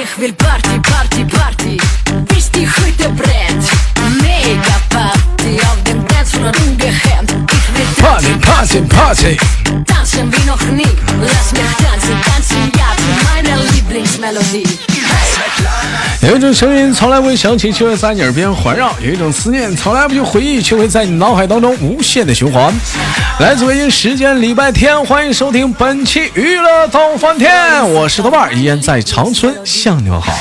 Ich will Party, Party, Party, bis die Hütte brennt. Mega Party auf dem Dancefloor ungehemmt. Ich will tanzen, Party, Party, Party. Tanzen wie noch nie. Lass mich tanzen, tanzen, ja, zu meiner Lieblingsmelodie. 有一种声音从来不会响起，却会在你耳边环绕；有一种思念从来不去回忆，却会在你脑海当中无限的循环。来自北京时间礼拜天，欢迎收听本期娱乐逗翻天，我是豆瓣，依然在长春向你们好。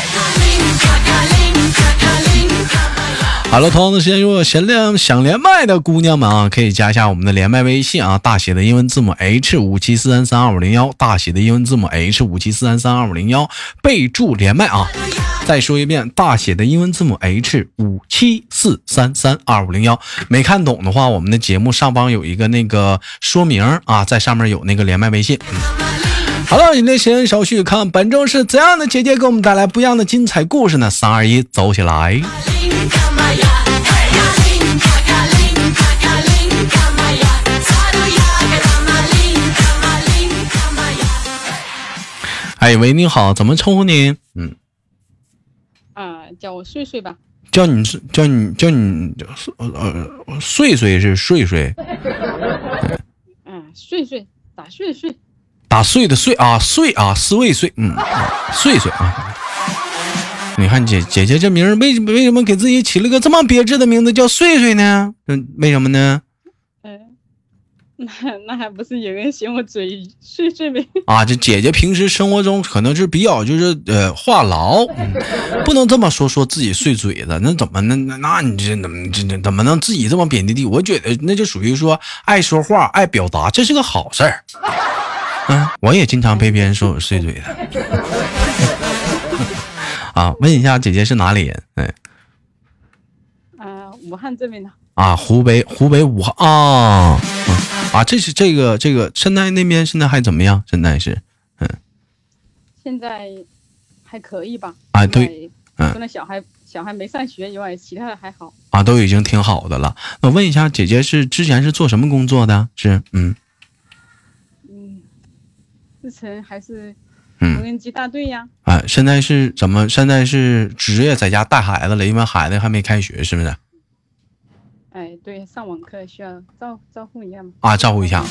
好了，同样的时间，如果想连想连麦的姑娘们啊，可以加一下我们的连麦微信啊，大写的英文字母 H 五七四三三二五零幺，大写的英文字母 H 五七四三三二五零幺，备注连麦啊。再说一遍，大写的英文字母 H 五七四三三二五零幺。没看懂的话，我们的节目上方有一个那个说明啊，在上面有那个连麦微信。好了，那时间少许，看本周是怎样的姐姐给我们带来不一样的精彩故事呢？三二一，走起来！哎喂，你好，怎么称呼您？嗯，叫我睡睡吧。叫你是叫你叫你呃呃睡睡是睡睡。嗯，睡睡打睡睡。打碎的碎啊碎啊四位碎嗯碎碎啊。你看姐姐姐这名为为什么给自己起了个这么别致的名字叫睡睡呢？嗯，为什么呢？那那还不是有人嫌我嘴碎碎呗？啊，这姐姐平时生活中可能是比较就是呃话痨，不能这么说说自己碎嘴子，那怎么那那那你这怎么这怎么能自己这么贬低地？我觉得那就属于说爱说话爱表达，这是个好事儿。嗯，我也经常被别人说我碎嘴子。啊，问一下姐姐是哪里人？哎，啊，武汉这边的。啊，湖北湖北武汉啊。啊，这是这个这个，现在那边现在还怎么样？现在是，嗯，现在还可以吧？啊，对，嗯，除了小孩小孩没上学以外，其他的还好。啊，都已经挺好的了。那问一下，姐姐是之前是做什么工作的？是，嗯，嗯，之前还是无人机大队呀。啊，现在是怎么？现在是职业在家带孩子了，因为孩子还没开学，是不是？哎，对，上网课需要照照顾一下吗？啊，照顾一下。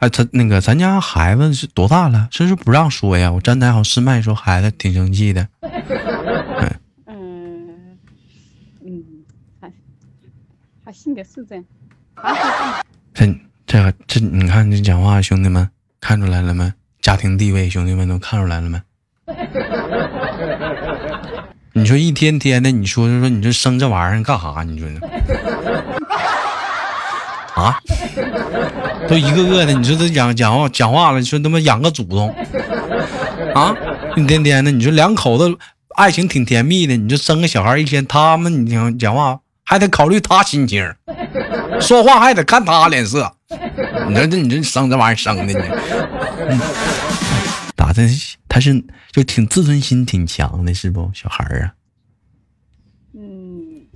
哎，他那个咱家孩子是多大了？是不是不让说呀？我站台好试麦说孩子挺生气的。嗯 嗯，还还性格是这样。这这个这，你看你讲话，兄弟们看出来了没？家庭地位，兄弟们都看出来了没？你说一天天的，你说说你这生这玩意儿干啥？你说呢？啊？都一个个的，你说这讲讲话讲话了，你说他妈养个祖宗啊？一天天的，你说两口子爱情挺甜蜜的，你就生个小孩一天，他们你讲讲话还得考虑他心情，说话还得看他脸色。你说这你这生这玩意儿生的呢？咋的？他是就挺自尊心挺强的，是不？小孩儿啊？嗯，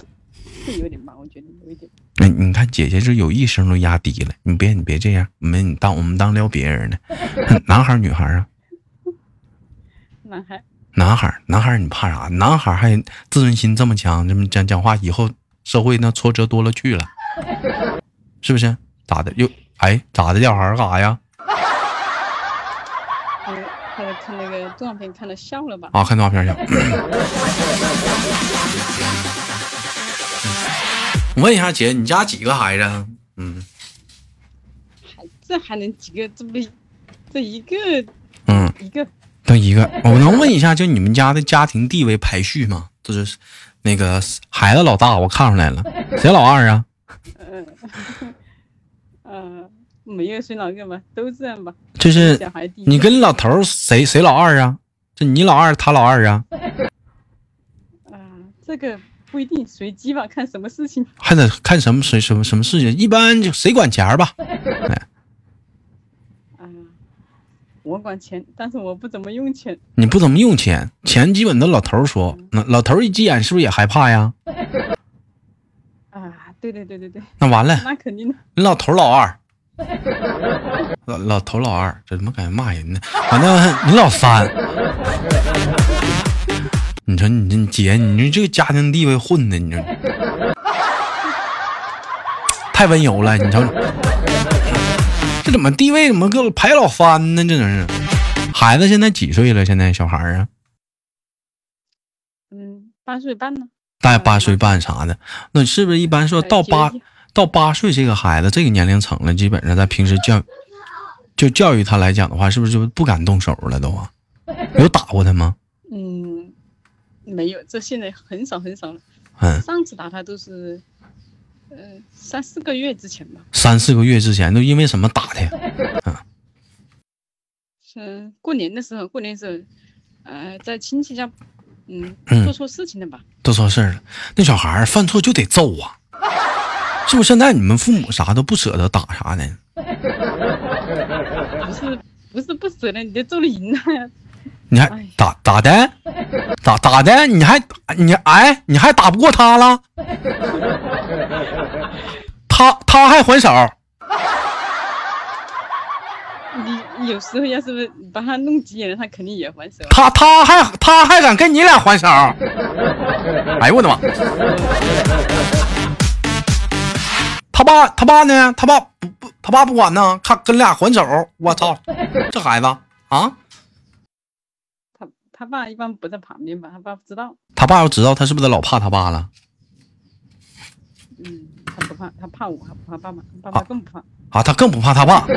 是有点吧，我觉得有一点。哎，你看姐姐这有一声都压低了，你别你别这样，没你当我们当撩别人呢。男孩女孩啊？男孩。男孩男孩你怕啥？男孩还自尊心这么强，这么讲讲话，以后社会那挫折多了去了，是不是？咋的？又哎咋的？小孩干啥呀？看那个动画片看的笑了吧？啊，看动画片笑。我问一下姐，你家几个孩子？嗯，孩这还能几个？这不这一个？嗯，一个。等一个，我能问一下，就你们家的家庭地位排序吗？就是那个孩子老大，我看出来了，谁老二啊？嗯 嗯。没有谁老二吧，都这样吧。就是你跟老头谁谁老二啊？这你老二，他老二啊？啊，这个不一定，随机吧，看什么事情。还得看什么谁什么什么事情，一般就谁管钱吧。啊，我管钱，但是我不怎么用钱。你不怎么用钱，钱基本都老头说。那老头一急眼，是不是也害怕呀？啊，对对对对对。那完了，那肯定的。你老头老二。老老头老二，这怎么感觉骂人呢？反正你老三。你说你这姐，你说这个家庭地位混的，你说太温柔了，你瞅这怎么地位怎么给我排老三呢？这真是。孩子现在几岁了？现在小孩啊？嗯，八岁半呢。大八岁半啥的，那是不是一般说到八到八岁这个孩子这个年龄层了，基本上在平时教就教育他来讲的话，是不是就不敢动手了都啊？有打过他吗？嗯，没有，这现在很少很少了。嗯，上次打他都是，呃，三四个月之前吧。三四个月之前都因为什么打的呀？嗯，是过年的时候，过年时候，呃，在亲戚家，嗯，做错事情了吧？做错事了，那小孩犯错就得揍啊，是不是？现在你们父母啥都不舍得打啥的？不是，不是不舍得，你得揍了赢了。你还打咋的，咋咋的，你还你哎，你还打不过他了？他他还还手？你有时候要是把他弄急眼了，他肯定也还手。他他还他还敢跟你俩还手？哎呦我的妈！他爸他爸呢？他爸不不，他爸不管呢，看跟俩还手。我操，这孩子啊！他他爸一般不在旁边吧？他爸不知道。他爸要知道，他是不是得老怕他爸了？嗯，他不怕，他怕我，他不怕爸爸，爸爸更不怕。啊，他更不怕他爸。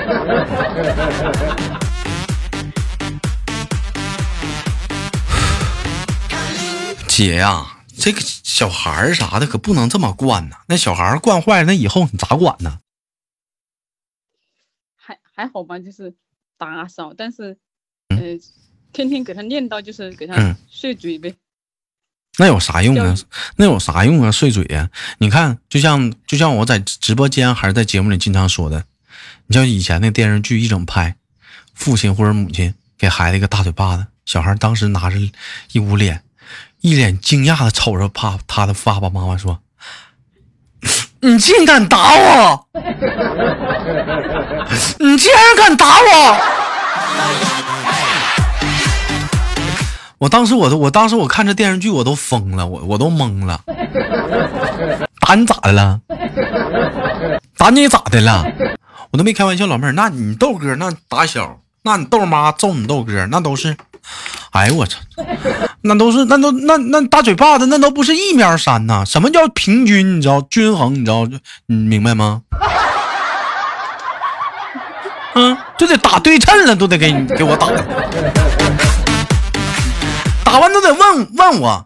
姐呀，这个小孩儿啥的可不能这么惯呐。那小孩儿惯坏了，那以后你咋管呢？还还好吧，就是打扫，但是呃。天天给他念叨，就是给他碎嘴呗。那有啥用啊？那有啥用啊？碎嘴呀！你看，就像就像我在直播间还是在节目里经常说的，你像以前那电视剧一整拍，父亲或者母亲给孩子一个大嘴巴子，小孩当时拿着一捂脸，一脸惊讶的瞅着爸他的爸爸妈妈说：“你竟敢打我！你竟然敢打我！”我当时，我都，我当时我看这电视剧，我都疯了，我我都懵了。打你咋的了？打你咋的了？我都没开玩笑，老妹儿，那你豆哥那打小，那你豆妈揍你豆哥，那都是，哎呦我操，那都是那都那那大嘴巴子，那都不是一面山呐。什么叫平均？你知道均衡？你知道你明白吗？嗯，就得打对称了，都得给你给我打。打完都得问问我，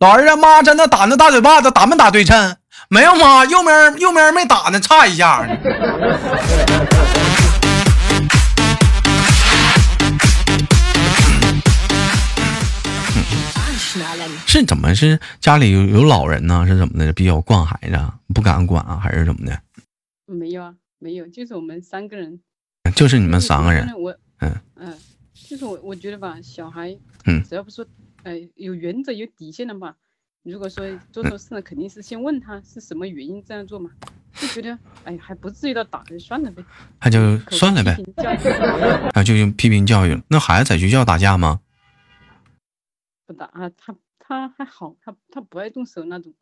老儿子妈真的打那大嘴巴子打没打对称？没有妈，右面右面没打呢，差一下。是怎么是家里有有老人呢？是怎么的？比较惯孩子，不敢管啊，还是怎么的？没有啊，没有，就是我们三个人，就是你们三个人。我嗯嗯。就是我，我觉得吧，小孩，嗯，只要不说，呃，有原则、有底线的嘛。如果说做错事了，肯定是先问他是什么原因这样做嘛。就觉得，哎，还不至于到打，算了呗。那就算了呗。啊，就用批评教育。那孩子在学校打架吗？不打啊，他他还好，他他不爱动手那种。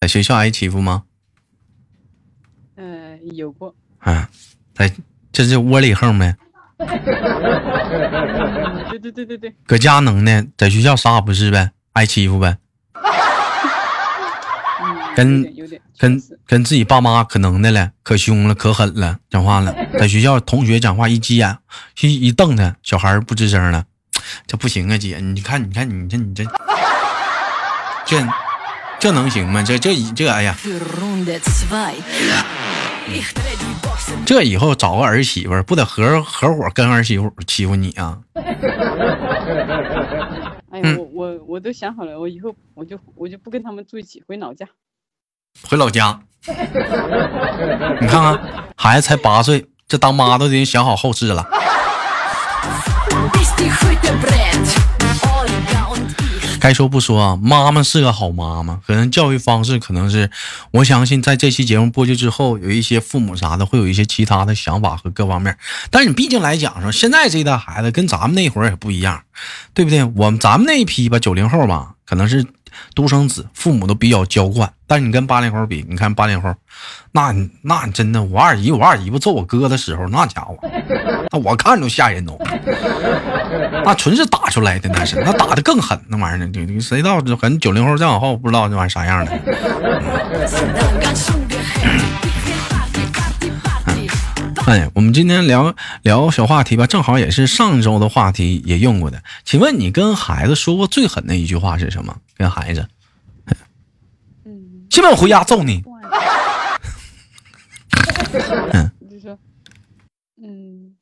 在学校挨欺负吗？呃，有过。啊，在这是窝里横呗。对对对对对，搁家能耐，在学校啥也不是呗，挨欺负呗。跟跟跟自己爸妈可能的了，可凶了，可狠了，讲话了。在学校同学讲话一急眼，一一瞪他，小孩不吱声了，这不行啊，姐，你看你看你这你这这这能行吗？这这这哎呀。这以后找个儿媳妇，不得合合伙跟儿媳妇欺负你啊？哎呀，我我我都想好了，我以后我就我就不跟他们住一起，回老家。回老家？你看看，孩子才八岁，这当妈都已经想好后事了。该说不说啊，妈妈是个好妈妈，可能教育方式可能是，我相信在这期节目播出之后，有一些父母啥的会有一些其他的想法和各方面。但是你毕竟来讲说，现在这一代孩子跟咱们那会儿也不一样，对不对？我们咱们那一批吧，九零后吧，可能是。独生子，父母都比较娇惯，但是你跟八零后比，你看八零后，那那真的，我二姨我二姨夫揍我哥的时候，那家伙，那我看着吓人都，那纯是打出来的，那是那打的更狠，那玩意儿，你谁知道？可能九零后再往后不知道那玩意儿啥样的。哎，我们今天聊聊小话题吧，正好也是上周的话题也用过的。请问你跟孩子说过最狠的一句话是什么？跟孩子，嗯，信不信我回家揍你？嗯，就说，嗯，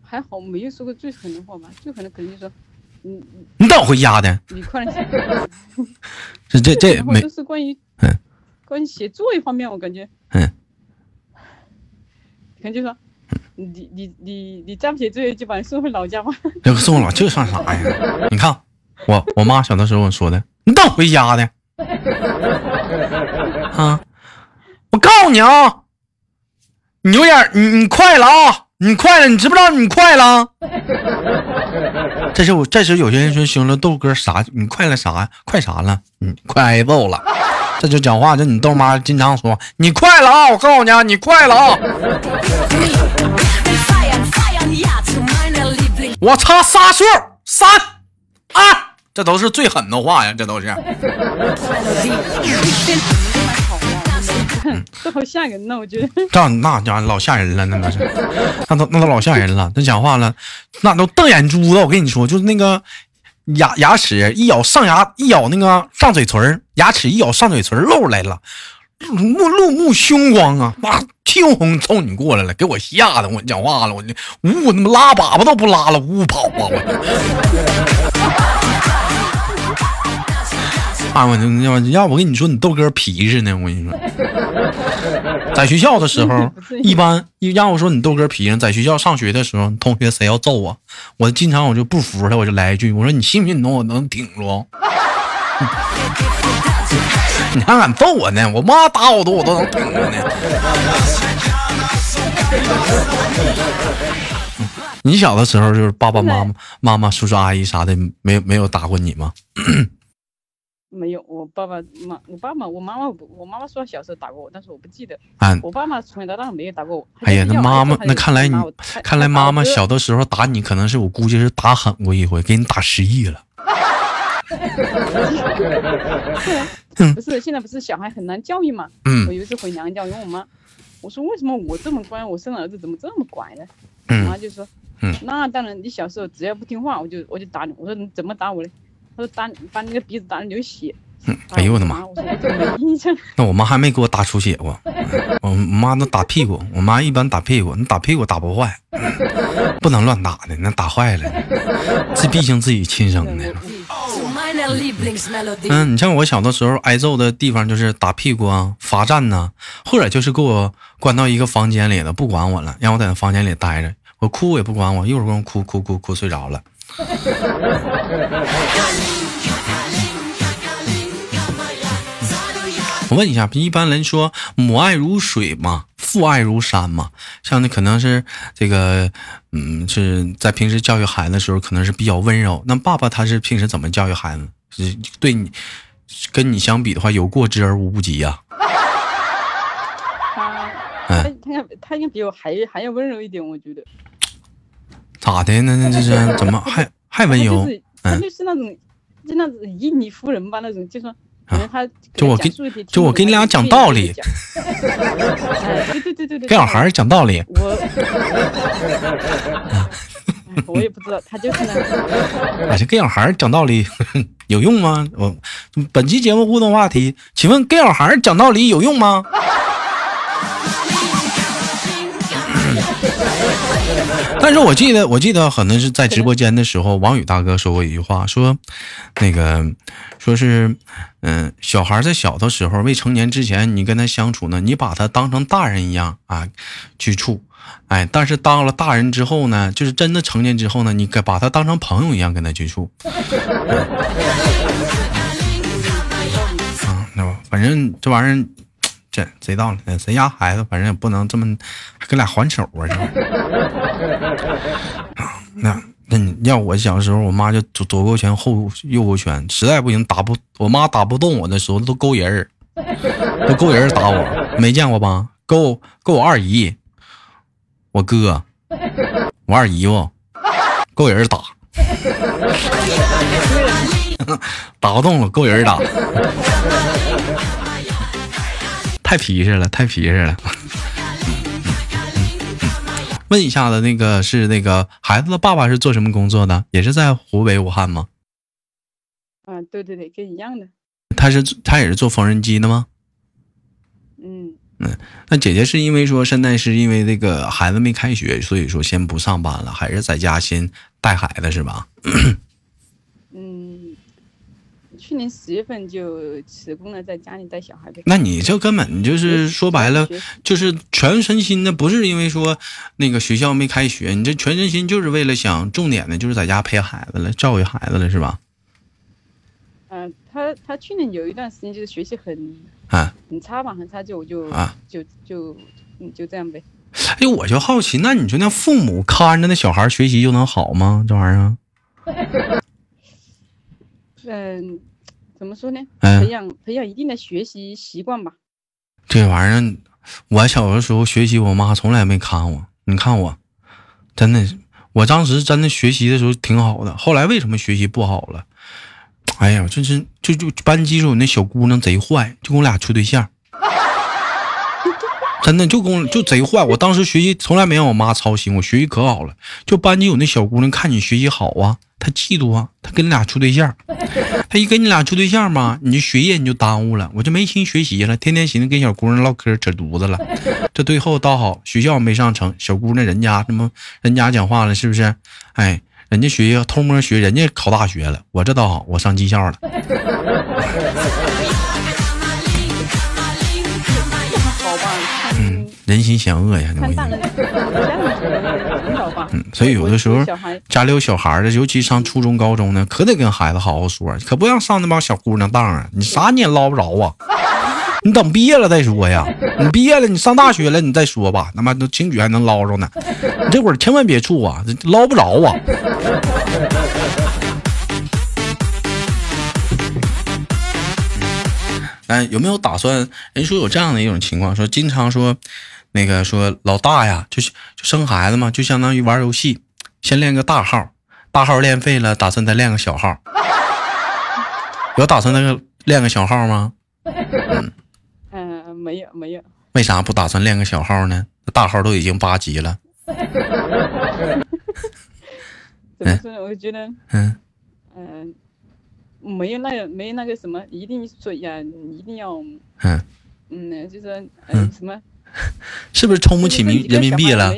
还好没有说过最狠的话吧，最狠的肯定说，嗯，你等我回家的。你快点。这这这没，都是关于，嗯，关于写作业方面，我感觉，嗯。可能就说，你你你你再不写作业，就把你送回老家吧。这个送老这算啥呀？你看，我我妈小的时候说的，你等回家的。啊！我告诉你啊，你有点你你快了啊，你快了，你知不知道你快了？这时我这时有些人说行了，豆哥啥？你快了啥？快啥了？你快挨揍了。这就讲话，就你豆妈经常说，你快了啊！我告诉你啊，你快了啊！我擦仨数，三二，这都是最狠的话呀，这都是。这好吓人呢，我觉得。这那家伙老吓人了，那都是，那都那都老吓人了。那讲话了，那都瞪眼珠子。我跟你说，就是那个。牙牙齿一咬上牙一咬那个上嘴唇牙齿一咬上嘴唇露出来了，目露目凶光啊！妈，气哄哄冲你过来了，给我吓得我讲话了，我呜，他妈拉粑粑都不拉了，呜跑啊！我。啊，我要要我跟你说，你豆哥皮实呢，我跟你说，在学校的时候，一般让我说你豆哥皮实，在学校上学的时候，同学谁要揍我，我经常我就不服他，我就来一句，我说你信不信你能我能顶住？你还敢揍我呢？我妈打我都我都能顶住呢。你小的时候就是爸爸妈妈、妈妈、叔叔阿姨啥的，没没有打过你吗？没有，我爸爸妈，我爸妈，我妈妈，我妈妈说小时候打过我，但是我不记得。啊，我爸妈从小到大没有打过我。哎呀，那妈妈，那看来你，看来妈妈小的时候打你，可能是我估计是打狠过一回，给你打失忆了。不是，现在不是小孩很难教育嘛？嗯。我有一次回娘家，问我妈，我说为什么我这么乖，我生儿子怎么这么乖呢？我妈就说，嗯，那当然，你小时候只要不听话，我就我就打你。我说你怎么打我嘞？他说打把你的鼻子打流血，哎呦我的妈！那我妈还没给我打出血过，我妈都打屁股。我妈一般打屁股，你打屁股打不坏，不能乱打的，那打坏了，这毕竟自己亲生的。嗯，你像我小的时候挨揍的地方就是打屁股啊、罚站呐，或者就是给我关到一个房间里了，不管我了，让我在那房间里待着，我哭也不管我，一会儿给我哭哭哭哭睡着了。我问一下，一般人说母爱如水嘛，父爱如山嘛。像那可能是这个，嗯，是在平时教育孩子的时候，可能是比较温柔。那爸爸他是平时怎么教育孩子？是对你跟你相比的话，有过之而无不及 呀。他他他他应该比我还还要温柔一点，我觉得。咋的？那那这是怎么 还还温柔？他就是那种，就那种以理服人吧，那种，就说。就我跟就我给你俩讲道理，对对对对对，跟小孩讲道理。我 我也不知道，他就是那。哎，这跟小孩讲道理有用吗？我本期节目互动话题，请问跟小孩讲道理有用吗？但是我记得，我记得可能是在直播间的时候，王宇大哥说过一句话，说那个说是，嗯，小孩在小的时候，未成年之前，你跟他相处呢，你把他当成大人一样啊去处，哎，但是当了大人之后呢，就是真的成年之后呢，你把他当成朋友一样跟他去处。啊，那反正这玩意儿，这谁道理？谁家孩子，反正也不能这么，还跟俩还手啊？那。那你要我小时候，我妈就左左勾拳后右勾拳，实在不行打不，我妈打不动我的时候都勾人儿，都勾人打我，没见过吧？勾勾我二姨，我哥，我二姨夫，勾人打，打不动了，勾人打，太皮实了，太皮实了。问一下子，那个是那个孩子的爸爸是做什么工作的？也是在湖北武汉吗？啊，对对对，跟一样的。他是他也是做缝纫机的吗？嗯嗯，那姐姐是因为说现在是因为这个孩子没开学，所以说先不上班了，还是在家先带孩子是吧？去年十月份就辞工了，在家里带小孩呗。那你这根本就是说白了，就是全身心的，不是因为说那个学校没开学，你这全身心就是为了想重点的，就是在家陪孩子了，教育孩子了，是吧？嗯，他他去年有一段时间就是学习很啊很差吧，很差，就我就啊就就嗯就这样呗。哎，我就好奇，那你说那父母看着那小孩学习就能好吗？这玩意儿？嗯。怎么说呢？培养培养一定的学习习惯吧。这玩意儿，我小的时候学习，我妈从来没看我。你看我，真的，我当时真的学习的时候挺好的。后来为什么学习不好了？哎呀，就是就就班级有那小姑娘贼坏，就跟我俩处对象。真的就跟我就贼坏。我当时学习从来没让我妈操心，我学习可好了。就班级有那小姑娘看你学习好啊。她嫉妒啊，她跟你俩处对象，她一跟你俩处对象嘛，你就学业你就耽误了，我就没心学习了，天天寻思跟小姑娘唠嗑扯犊子了。这最后倒好，学校没上成，小姑娘人家什么人家讲话了，是不是？哎，人家学习偷摸学，人家考大学了，我这倒好，我上技校了。人心险恶呀！嗯，所以有的时候家里有小孩的，尤其上初中、高中呢，可得跟孩子好好说，可不让上那帮小姑娘当啊！你啥你也捞不着啊！你等毕业了再说呀！你毕业了，你上大学了，你再说吧。他妈的轻举还能捞着呢，你这会儿千万别处啊，捞不着啊！哎，有没有打算？人说有这样的一种情况，说经常说。那个说老大呀，就就生孩子嘛，就相当于玩游戏，先练个大号，大号练废了，打算再练个小号。有打算那个练个小号吗？嗯，嗯没有没有。为啥不打算练个小号呢？大号都已经八级了。怎么说呢？我觉得，嗯嗯，没有那个没有那个什么，一定说呀，一定要，嗯嗯，就是嗯什么。是不是充不起民人民币了？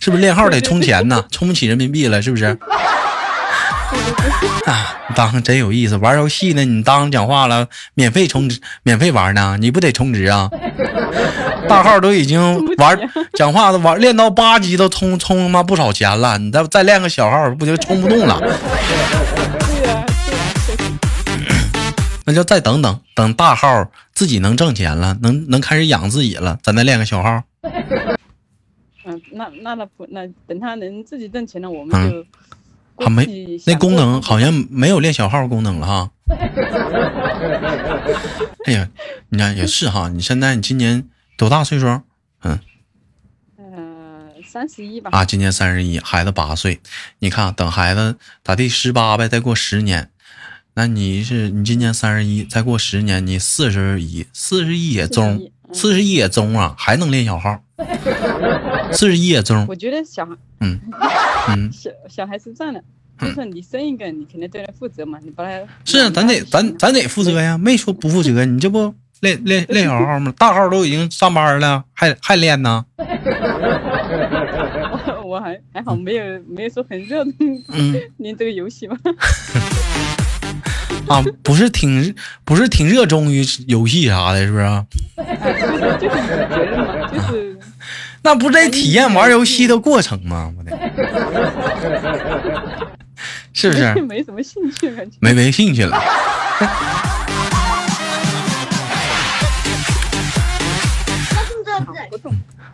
是不是练号得充钱呢？充不起人民币了，是不是？啊，当真有意思，玩游戏呢？你当讲话了，免费充值，免费玩呢？你不得充值啊？大号都已经玩讲话都玩练到八级都充充他妈不少钱了，你再再练个小号，不就充不动了？那就再等等，等大号自己能挣钱了，能能开始养自己了，咱再练个小号。嗯，那那那不那等他能自己挣钱了，我们就还没那功能好像没有练小号功能了哈。哎呀，你看也是哈，你现在你今年多大岁数？嗯，嗯，三十一吧。啊，今年三十一，孩子八岁。你看，等孩子咋地十八呗，再过十年。那你是你今年三十一，再过十年你四十一，四十一也中，四十一也中啊，还能练小号，四十一也中。我觉得小孩，嗯嗯，小小孩是这样的，就是你生一个，你肯定对他负责嘛，你把他是啊，咱得咱咱得负责呀，没说不负责，你这不练练 练小号吗？大号都已经上班了，还还练呢。我还还好，没有没有说很热嗯，练这个游戏吧。啊，不是挺不是挺热衷于游戏啥的，是不是？就是责任嘛，就是。那不是在体验玩游戏的过程吗？我的，是不是？没什么兴趣感觉。没没兴趣了。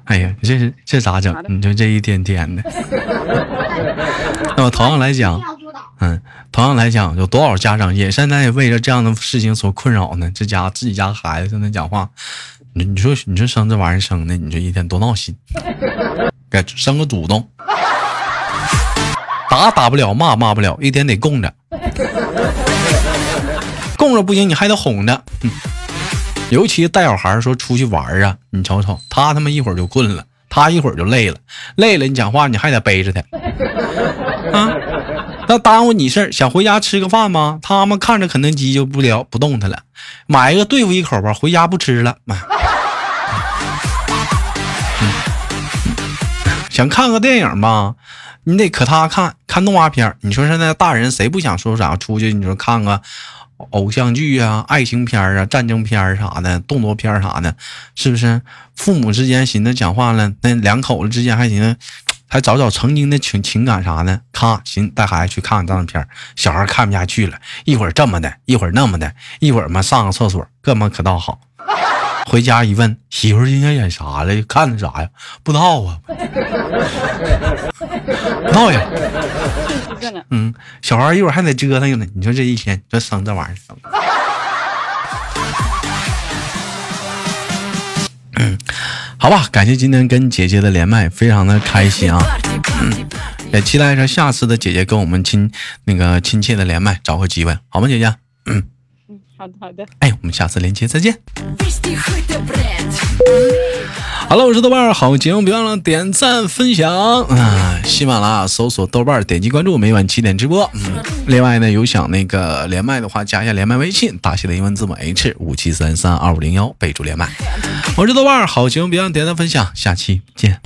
哎呀，这是这咋整？你说这一天天的。那么同样来讲，嗯，同样来讲，有多少家长也现在为了这样的事情所困扰呢？这家自己家孩子在那讲话，你你说你说生这玩意儿生的，你这一天多闹心。该生个祖宗，打打不了，骂骂不了，一天得供着，供着不行，你还得哄着。尤其带小孩说出去玩啊，你瞅瞅，他他妈一会儿就困了，他一会儿就累了，累了你讲话你还得背着他 啊，那耽误你事儿。想回家吃个饭吗？他们看着肯德基就不聊不动弹了，买一个对付一口吧，回家不吃了。想看个电影吧，你得可他看看动画片。你说现在大人谁不想说啥出去？你说看个。偶像剧啊，爱情片啊，战争片啥的，动作片啥的，是不是？父母之间寻思讲话了，那两口子之间还寻思，还找找曾经的情情感啥的。咔，行带孩子去看看战争片，小孩看不下去了，一会儿这么的，一会儿那么的，一会儿嘛上个厕所，哥们可倒好。回家一问，媳妇今天演啥了？看的啥呀？不知道啊，不知道呀。嗯，小孩一会儿还得折腾呢。你说这一天这生这玩意儿，好吧，感谢今天跟姐姐的连麦，非常的开心啊。嗯，也期待着下次的姐姐跟我们亲那个亲切的连麦，找个机会，好吗，姐姐？嗯。好的好的，哎，我们下次连接再见。好了，我是豆瓣，好节目别忘了点赞分享啊！喜马拉雅搜索豆瓣，点击关注，每晚七点直播。嗯，另外呢，有想那个连麦的话，加一下连麦微信，大写的英文字母 H 五七三三二五零幺，备注连麦。我是豆瓣，好节目别忘点赞分享，下期见。